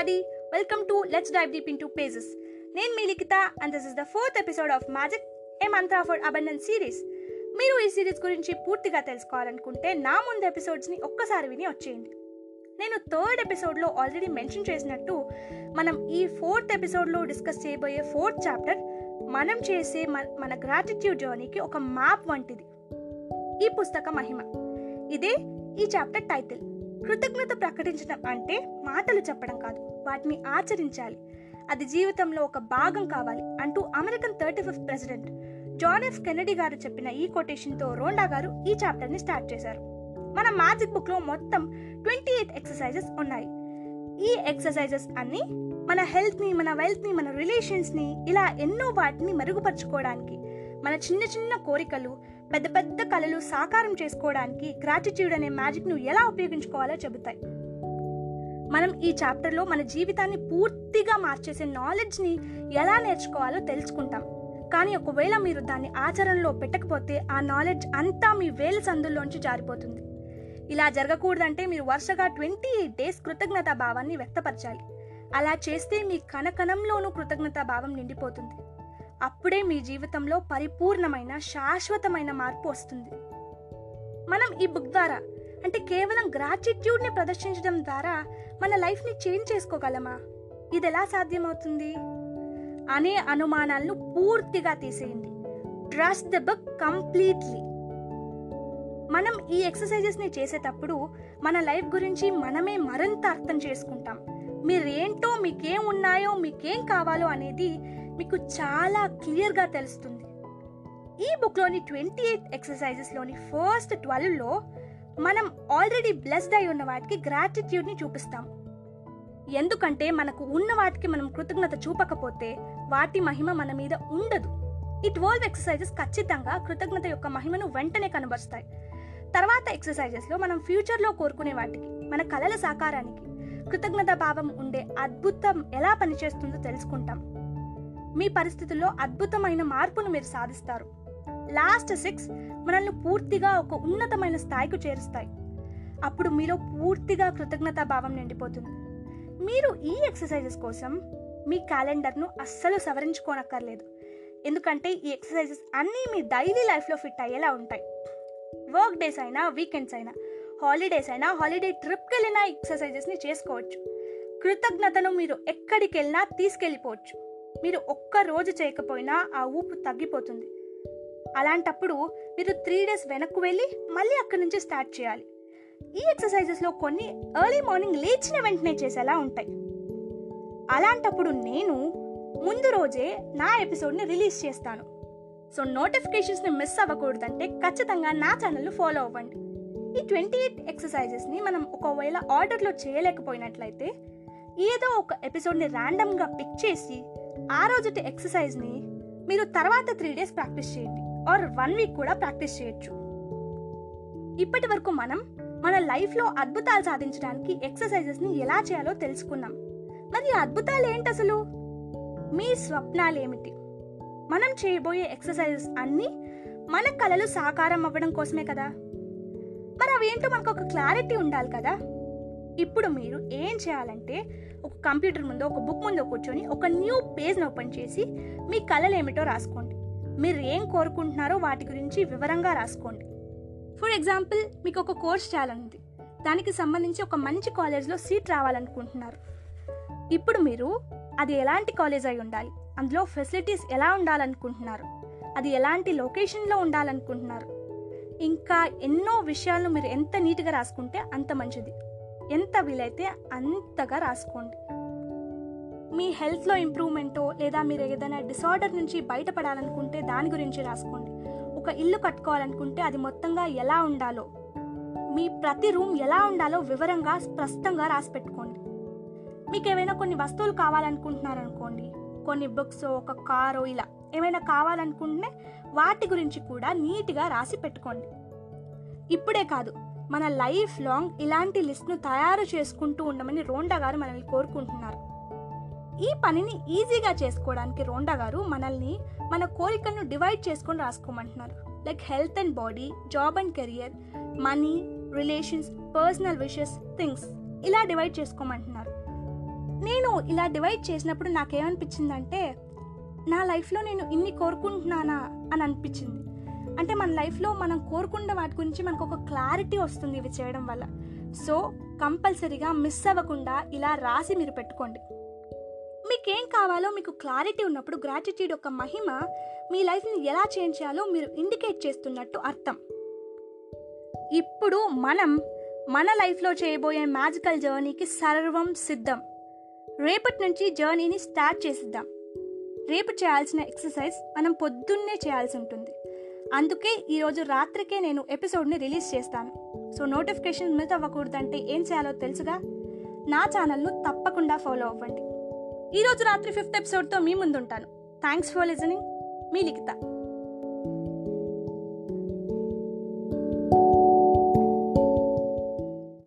everybody. Welcome to Let's Dive Deep into Pages. నేను మీ Likhita and this is the fourth episode of magic a mantra for abundance series మీరు ఈ series గురించి పూర్తిగా తెలుసుకోవాలనుకుంటే నా ముందు ఎపిసోడ్స్ని ఒక్కసారి విని వచ్చేయండి. నేను థర్డ్ ఎపిసోడ్లో ఆల్రెడీ మెన్షన్ చేసినట్టు మనం ఈ ఫోర్త్ ఎపిసోడ్లో డిస్కస్ చేయబోయే ఫోర్త్ చాప్టర్ మనం చేసే మన- మన గ్రాటిట్యూడ్ జర్నీకి ఒక మ్యాప్ వంటిది. ఈ పుస్తక మహిమ. ఇదే ఈ చాప్టర్ టైటిల్ కృతజ్ఞత ప్రకటించడం అంటే మాటలు చెప్పడం కాదు వాటిని ఆచరించాలి. అది జీవితంలో ఒక భాగం కావాలి అంటూ American thirty fifth president John F Kennedy గారు చెప్పిన ఈ కొటేషన్తో రోండా గారు ఈ చాప్టర్ని స్టార్ట్ చేశారు. మన మ్యాజిక్ బుక్లో మొత్తం ట్వంటీ ఎయిట్ ఎక్సర్సైజెస్ ఉన్నాయి. ఈ ఎక్సర్సైజెస్ అన్నీ మన హెల్త్ని మన వెల్త్ని మన రిలేషన్స్ని ఇలా ఎన్నో వాటిని మెరుగుపరచుకోవడానికి మన చిన్న చిన్న కోరికలు పెద్ద పెద్ద కళలు సాకారం చేసుకోవడానికి గ్రాటిట్యూడ్ అనే మ్యాజిక్ను ఎలా ఉపయోగించుకోవాలో చెబుతాయి. మనం ఈ చాప్టర్లో మన జీవితాన్ని పూర్తిగా మార్చేసే నాలెడ్జ్ని ఎలా నేర్చుకోవాలో తెలుసుకుంటాం. కానీ ఒకవేళ మీరు దాన్ని ఆచరణలో పెట్టకపోతే ఆ నాలెడ్జ్ అంతా మీ వేల సందుల్లోంచి జారిపోతుంది. ఇలా జరగకూడదంటే మీరు వరుసగా ట్వంటీ ఎయిట్ డేస్ కృతజ్ఞతా భావాన్ని వ్యక్తపరచాలి. అలా చేస్తే మీ కణకణంలోనూ కృతజ్ఞతా భావం నిండిపోతుంది. అప్పుడే మీ జీవితంలో పరిపూర్ణమైన శాశ్వతమైన మార్పు వస్తుంది. మనం ఈ బుక్ ద్వారా అంటే కేవలం గ్రాటిట్యూడ్ని ప్రదర్శించడం ద్వారా మన లైఫ్ని చేంజ్ చేసుకోగలమా? ఇది ఎలా సాధ్యమవుతుంది? అనే అనుమానాలను పూర్తిగా తీసేయండి. ట్రస్ట్ ద బుక్ కంప్లీట్లీ మనం ఈ ఎక్సర్సైజెస్ని చేసేటప్పుడు మన లైఫ్ గురించి మనమే మరింత అర్థం చేసుకుంటాం. మీరేంటో మీకేం ఉన్నాయో మీకేం కావాలో అనేది మీకు చాలా క్లియర్గా తెలుస్తుంది. ఈ బుక్లోని ట్వంటీ ఎయిట్ ఎక్సర్సైజెస్లోని ఫస్ట్ ట్వెల్వ్లో మనం ఆల్రెడీ బ్లెస్డ్ అయి ఉన్న వాటికి గ్రాటిట్యూడ్ని చూపిస్తాం. ఎందుకంటే మనకు ఉన్న వాటికి మనం కృతజ్ఞత చూపకపోతే వాటి మహిమ మన మీద ఉండదు. ఈ ట్వెల్వ్ ఎక్సర్సైజెస్ ఖచ్చితంగా కృతజ్ఞత యొక్క మహిమను వెంటనే కనబరుస్తాయి. తర్వాత ఎక్సర్సైజెస్లో మనం ఫ్యూచర్లో కోరుకునే వాటికి మన కళల సాకారానికి కృతజ్ఞత భావం ఉండే అద్భుతం ఎలా పనిచేస్తుందో తెలుసుకుంటాం. మీ పరిస్థితుల్లో అద్భుతమైన మార్పును మీరు సాధిస్తారు. లాస్ట్ సిక్స్ మనల్ని పూర్తిగా ఒక ఉన్నతమైన స్థాయికి చేరుస్తాయి. అప్పుడు మీలో పూర్తిగా కృతజ్ఞతా భావం నిండిపోతుంది. మీరు ఈ ఎక్సర్సైజెస్ కోసం మీ క్యాలెండర్ను అస్సలు సవరించుకోనక్కర్లేదు. ఎందుకంటే ఈ ఎక్సర్సైజెస్ అన్నీ మీ డైలీ లైఫ్లో ఫిట్ అయ్యేలా ఉంటాయి. వర్క్ డేస్ అయినా వీకెండ్స్ అయినా హాలిడేస్ అయినా హాలిడే ట్రిప్కి వెళ్ళినా ఎక్సర్సైజెస్ని చేసుకోవచ్చు. కృతజ్ఞతను మీరు ఎక్కడికి వెళ్ళినా తీసుకెళ్ళిపోవచ్చు. మీరు ఒక్క రోజు చేయకపోయినా ఆ ఊపు తగ్గిపోతుంది. అలాంటప్పుడు మీరు త్రీ డేస్ వెనక్కు వెళ్ళి మళ్ళీ అక్కడి నుంచి స్టార్ట్ చేయాలి. ఈ ఎక్సర్సైజెస్లో కొన్ని ఎర్లీ మార్నింగ్ లేచిన వెంటనే చేసేలా ఉంటాయి. అలాంటప్పుడు నేను ముందు రోజే నా ఎపిసోడ్ని రిలీజ్ చేస్తాను. సో నోటిఫికేషన్స్ని మిస్ అవ్వకూడదంటే ఖచ్చితంగా నా ఛానల్ను ఫాలో అవ్వండి. ఈ ట్వంటీ ఎయిట్ ఎక్సర్సైజెస్ని మనం ఒకవేళ ఆర్డర్లో చేయలేకపోయినట్లయితే ఏదో ఒక ఎపిసోడ్ని ర్యాండమ్గా పిక్ చేసి ఆ రోజుటి ఎక్సర్సైజ్ని మీరు తర్వాత త్రీ డేస్ ప్రాక్టీస్ చేయండి. ఆర్ వన్ వీక్ కూడా ప్రాక్టీస్ చేయొచ్చు. ఇప్పటి వరకు మనం మన లైఫ్లో అద్భుతాలు సాధించడానికి ఎక్సర్సైజెస్ని ఎలా చేయాలో తెలుసుకున్నాం. మరి అద్భుతాలు ఏంటి అసలు? మీ స్వప్నాలు ఏమిటి? మనం చేయబోయే ఎక్సర్సైజెస్ అన్నీ మన కళలు సాకారం అవ్వడం కోసమే కదా? మరి అవేంటో మనకు ఒక క్లారిటీ ఉండాలి కదా? ఇప్పుడు మీరు ఏం చేయాలంటే ఒక కంప్యూటర్ ముందు ఒక బుక్ ముందు కూర్చొని ఒక న్యూ పేజ్ని ఓపెన్ చేసి మీ కళలు ఏమిటో రాసుకోండి. మీరు ఏం కోరుకుంటున్నారో వాటి గురించి వివరంగా రాసుకోండి. ఫర్ ఎగ్జాంపుల్ మీకు ఒక కోర్స్ చేయాలనుంది. దానికి సంబంధించి ఒక మంచి కాలేజ్లో సీట్ రావాలనుకుంటున్నారు. ఇప్పుడు మీరు అది ఎలాంటి కాలేజ్ అయి ఉండాలి? అందులో ఫెసిలిటీస్ ఎలా ఉండాలనుకుంటున్నారు? అది ఎలాంటి లొకేషన్లో ఉండాలనుకుంటున్నారు? ఇంకా ఎన్నో విషయాలను మీరు ఎంత నీట్గా రాసుకుంటే అంత మంచిది. ఎంత వీలైతే అంతగా రాసుకోండి. మీ హెల్త్లో ఇంప్రూవ్మెంటో లేదా మీరు ఏదైనా డిసార్డర్ నుంచి బయటపడాలనుకుంటే దాని గురించి రాసుకోండి. ఒక ఇల్లు కట్టుకోవాలనుకుంటే అది మొత్తంగా ఎలా ఉండాలో మీ ప్రతి రూమ్ ఎలా ఉండాలో వివరంగా స్పష్టంగా రాసి పెట్టుకోండి. మీకు ఏమైనా కొన్ని వస్తువులు కావాలనుకుంటున్నారనుకోండి కొన్ని బుక్స్ ఒక కారో ఇలా ఏమైనా కావాలనుకుంటే వాటి గురించి కూడా నీట్గా రాసి పెట్టుకోండి. ఇప్పుడే కాదు మన లైఫ్ లాంగ్ ఇలాంటి లిస్ట్ను తయారు చేసుకుంటూ ఉండమని రోండా గారు మనల్ని కోరుకుంటున్నారు. ఈ పనిని ఈజీగా చేసుకోవడానికి రోండా గారు మనల్ని మన కోరికలను డివైడ్ చేసుకొని రాసుకోమంటున్నారు. Like health and body job and career money relations personal wishes things ఇలా డివైడ్ చేసుకోమంటున్నారు. నేను ఇలా డివైడ్ చేసినప్పుడు నాకేమనిపించిందంటే నా లైఫ్లో నేను ఇన్ని కోరుకుంటున్నానా అని అనిపించింది. అంటే మన లైఫ్లో మనం కోరుకున్న వాటి గురించి మనకు ఒక క్లారిటీ వస్తుంది ఇవి చేయడం వల్ల. సో కంపల్సరీగా మిస్ అవ్వకుండా ఇలా రాసి మీరు పెట్టుకోండి. మీకేం కావాలో మీకు క్లారిటీ ఉన్నప్పుడు గ్రాటిట్యూడ్ యొక్క మహిమ మీ లైఫ్ని ఎలా చేంజ్ చేయాలో మీరు ఇండికేట్ చేస్తున్నట్టు అర్థం. ఇప్పుడు మనం మన లైఫ్లో చేయబోయే మ్యాజికల్ జర్నీకి సర్వం సిద్ధం. రేపటి నుంచి జర్నీని స్టార్ట్ చేసిద్దాం. రేపు చేయాల్సిన ఎక్సర్సైజ్ మనం పొద్దున్నే చేయాల్సి ఉంటుంది. అందుకే ఈరోజు రాత్రికే నేను ఎపిసోడ్ని రిలీజ్ చేస్తాను. సో నోటిఫికేషన్ మిస్ అవ్వకూడదంటే ఏం చేయాలో తెలుసుగా? నా ఛానల్ను తప్పకుండా ఫాలో అవ్వండి. ఈరోజు రాత్రి ఫిఫ్త్ ఎపిసోడ్తో మీ ముందుంటాను. Thanks for listening. Me Likhita.